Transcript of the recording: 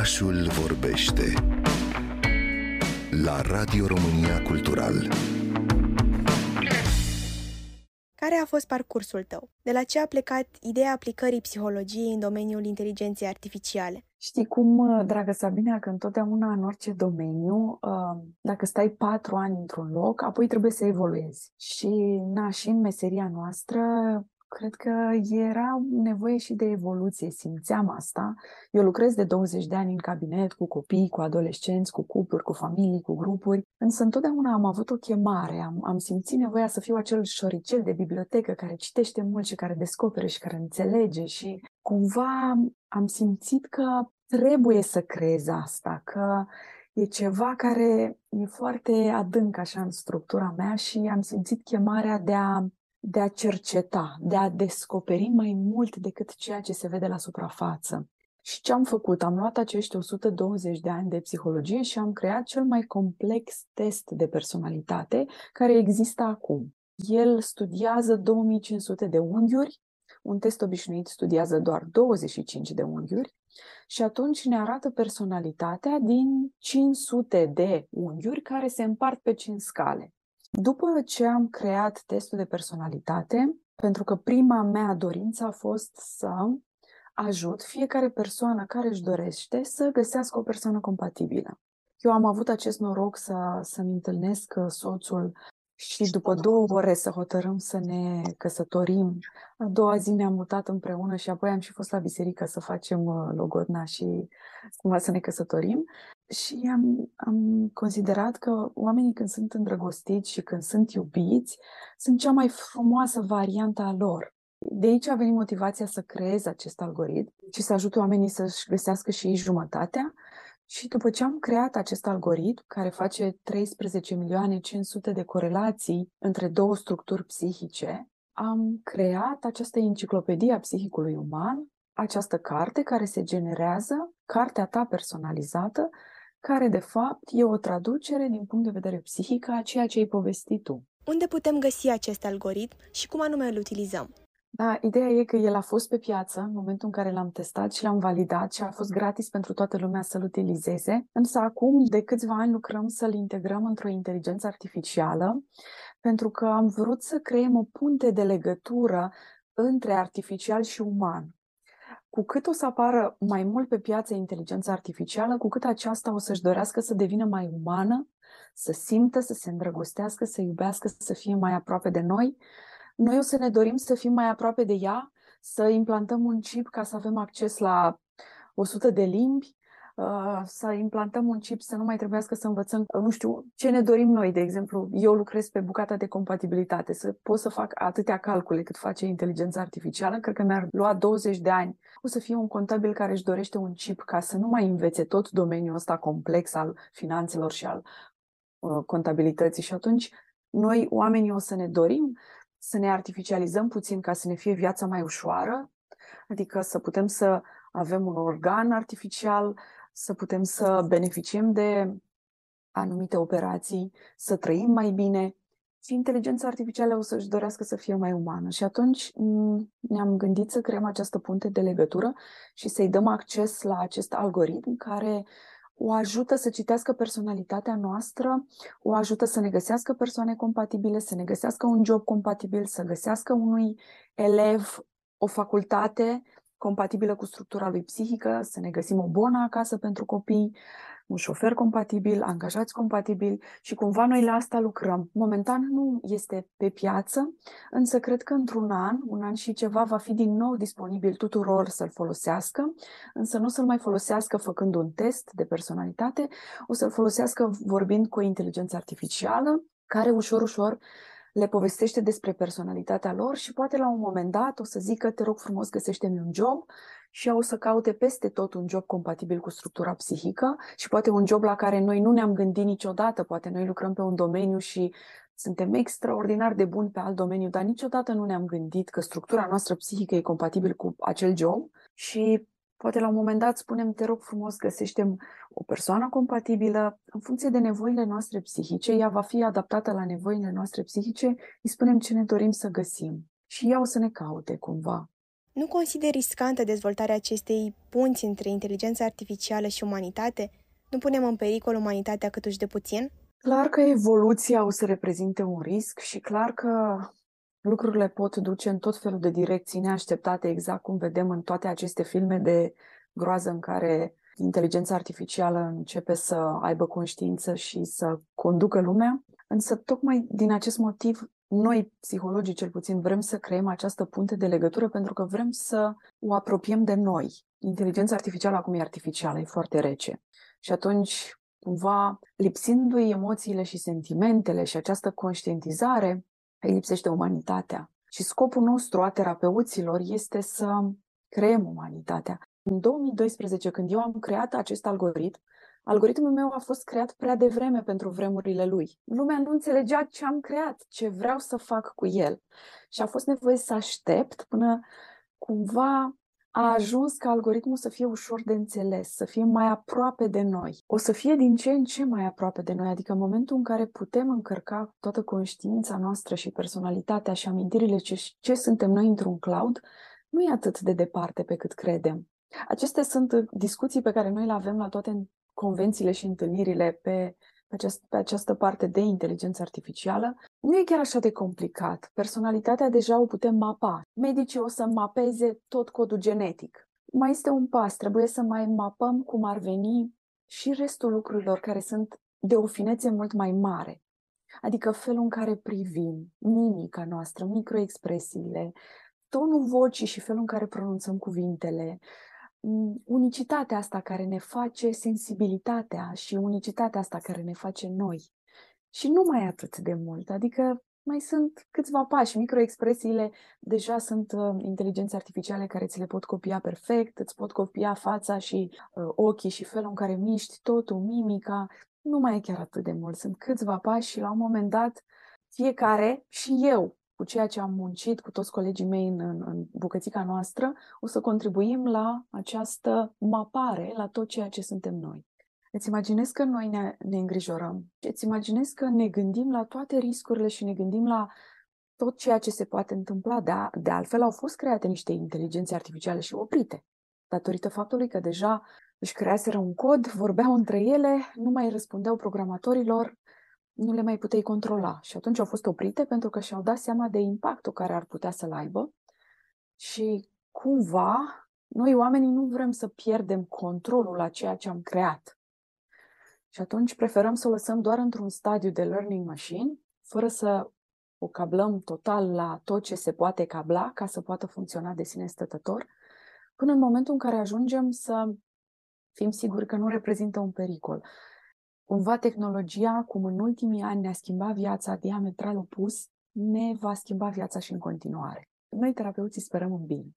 Orașul vorbește la Radio România Cultural. Care a fost parcursul tău? De la ce a plecat ideea aplicării psihologiei în domeniul inteligenței artificiale? Știi cum, dragă Sabina, că întotdeauna în orice domeniu, uh, dacă stai patru ani într-un loc, apoi trebuie să evoluezi. Și, na, și în meseria noastră, cred că era nevoie și de evoluție, simțeam asta. Eu lucrez de 20 de ani în cabinet cu copii, cu adolescenți, cu cupluri, cu familii, cu grupuri, însă întotdeauna am avut o chemare, am, am simțit nevoia să fiu acel șoricel de bibliotecă care citește mult și care descoperă și care înțelege și cumva am simțit că trebuie să creez asta, că e ceva care e foarte adânc așa în structura mea și am simțit chemarea de a de a cerceta, de a descoperi mai mult decât ceea ce se vede la suprafață. Și ce am făcut? Am luat acești 120 de ani de psihologie și am creat cel mai complex test de personalitate care există acum. El studiază 2500 de unghiuri, un test obișnuit studiază doar 25 de unghiuri și atunci ne arată personalitatea din 500 de unghiuri care se împart pe 5 scale. După ce am creat testul de personalitate, pentru că prima mea dorință a fost să ajut fiecare persoană care își dorește să găsească o persoană compatibilă. Eu am avut acest noroc să, să-mi întâlnesc soțul și după două ore să hotărâm să ne căsătorim. A doua zi ne-am mutat împreună și apoi am și fost la biserică să facem uh, logodna și cumva să ne căsătorim. Și am, am considerat că oamenii când sunt îndrăgostiți și când sunt iubiți, sunt cea mai frumoasă variantă a lor. De aici a venit motivația să creez acest algoritm și să ajut oamenii să-și găsească și ei jumătatea și după ce am creat acest algoritm, care face 13 milioane 500 de corelații între două structuri psihice, am creat această enciclopedie a psihicului uman, această carte care se generează, cartea ta personalizată, care de fapt e o traducere din punct de vedere psihic a ceea ce ai povestit tu. Unde putem găsi acest algoritm și cum anume îl utilizăm? Da, ideea e că el a fost pe piață în momentul în care l-am testat și l-am validat și a fost gratis pentru toată lumea să-l utilizeze. Însă acum, de câțiva ani, lucrăm să-l integrăm într-o inteligență artificială, pentru că am vrut să creăm o punte de legătură între artificial și uman. Cu cât o să apară mai mult pe piață inteligența artificială, cu cât aceasta o să-și dorească să devină mai umană, să simtă, să se îndrăgostească, să iubească, să fie mai aproape de noi, noi o să ne dorim să fim mai aproape de ea, să implantăm un chip ca să avem acces la 100 de limbi, uh, să implantăm un chip să nu mai trebuiască să învățăm, uh, nu știu, ce ne dorim noi, de exemplu. Eu lucrez pe bucata de compatibilitate, să pot să fac atâtea calcule cât face inteligența artificială, cred că mi-ar lua 20 de ani. O să fie un contabil care își dorește un chip ca să nu mai învețe tot domeniul ăsta complex al finanțelor și al uh, contabilității și atunci noi, oamenii, o să ne dorim să ne artificializăm puțin ca să ne fie viața mai ușoară, adică să putem să avem un organ artificial, să putem să beneficiem de anumite operații, să trăim mai bine și inteligența artificială o să-și dorească să fie mai umană. Și atunci mm, ne-am gândit să creăm această punte de legătură și să-i dăm acces la acest algoritm care o ajută să citească personalitatea noastră, o ajută să ne găsească persoane compatibile, să ne găsească un job compatibil, să găsească unui elev o facultate compatibilă cu structura lui psihică, să ne găsim o bună acasă pentru copii, un șofer compatibil, angajați compatibili și cumva noi la asta lucrăm. Momentan nu este pe piață, însă cred că într-un an, un an și ceva, va fi din nou disponibil tuturor să-l folosească, însă nu să-l mai folosească făcând un test de personalitate, o să-l folosească vorbind cu o inteligență artificială, care ușor, ușor le povestește despre personalitatea lor și poate la un moment dat o să zică, te rog frumos, găsește-mi un job și o să caute peste tot un job compatibil cu structura psihică și poate un job la care noi nu ne-am gândit niciodată, poate noi lucrăm pe un domeniu și suntem extraordinar de buni pe alt domeniu, dar niciodată nu ne-am gândit că structura noastră psihică e compatibil cu acel job. Și Poate la un moment dat spunem, te rog frumos, găsește o persoană compatibilă. În funcție de nevoile noastre psihice, ea va fi adaptată la nevoile noastre psihice, îi spunem ce ne dorim să găsim. Și ea o să ne caute cumva. Nu consider riscantă dezvoltarea acestei punți între inteligența artificială și umanitate? Nu punem în pericol umanitatea câtuși de puțin? Clar că evoluția o să reprezinte un risc și clar că lucrurile pot duce în tot felul de direcții neașteptate, exact cum vedem în toate aceste filme de groază în care inteligența artificială începe să aibă conștiință și să conducă lumea. Însă, tocmai din acest motiv, noi, psihologii cel puțin, vrem să creăm această punte de legătură pentru că vrem să o apropiem de noi. Inteligența artificială acum e artificială, e foarte rece. Și atunci, cumva, lipsindu-i emoțiile și sentimentele și această conștientizare, îi lipsește umanitatea. Și scopul nostru a terapeuților este să creăm umanitatea. În 2012, când eu am creat acest algoritm, algoritmul meu a fost creat prea devreme pentru vremurile lui. Lumea nu înțelegea ce am creat, ce vreau să fac cu el. Și a fost nevoie să aștept până cumva a ajuns ca algoritmul să fie ușor de înțeles, să fie mai aproape de noi. O să fie din ce în ce mai aproape de noi, adică în momentul în care putem încărca toată conștiința noastră și personalitatea și amintirile ce, ce suntem noi într-un cloud, nu e atât de departe pe cât credem. Acestea sunt discuții pe care noi le avem la toate convențiile și întâlnirile pe, pe, aceast, pe această parte de inteligență artificială. Nu e chiar așa de complicat. Personalitatea deja o putem mapa. Medicii o să mapeze tot codul genetic. Mai este un pas, trebuie să mai mapăm cum ar veni și restul lucrurilor care sunt de o finețe mult mai mare. Adică felul în care privim, mimica noastră, microexpresiile, tonul vocii și felul în care pronunțăm cuvintele, unicitatea asta care ne face sensibilitatea și unicitatea asta care ne face noi. Și nu mai atât de mult, adică mai sunt câțiva pași. Microexpresiile deja sunt uh, inteligențe artificiale care ți le pot copia perfect, îți pot copia fața și uh, ochii și felul în care miști totul, mimica. Nu mai e chiar atât de mult. Sunt câțiva pași și la un moment dat fiecare și eu cu ceea ce am muncit cu toți colegii mei în, în, în bucățica noastră, o să contribuim la această mapare, la tot ceea ce suntem noi. Îți imaginezi că noi ne, ne îngrijorăm. Îți imaginezi că ne gândim la toate riscurile și ne gândim la tot ceea ce se poate întâmpla. De, a, de altfel, au fost create niște inteligențe artificiale și oprite, datorită faptului că deja își creaseră un cod, vorbeau între ele, nu mai răspundeau programatorilor, nu le mai puteai controla. Și atunci au fost oprite pentru că și-au dat seama de impactul care ar putea să-l aibă și cumva noi oamenii nu vrem să pierdem controlul la ceea ce am creat. Și atunci preferăm să o lăsăm doar într-un stadiu de learning machine, fără să o cablăm total la tot ce se poate cabla ca să poată funcționa de sine stătător, până în momentul în care ajungem să fim siguri că nu reprezintă un pericol. Cumva tehnologia, cum în ultimii ani ne-a schimbat viața diametral opus, ne va schimba viața și în continuare. Noi, terapeuții, sperăm în bine.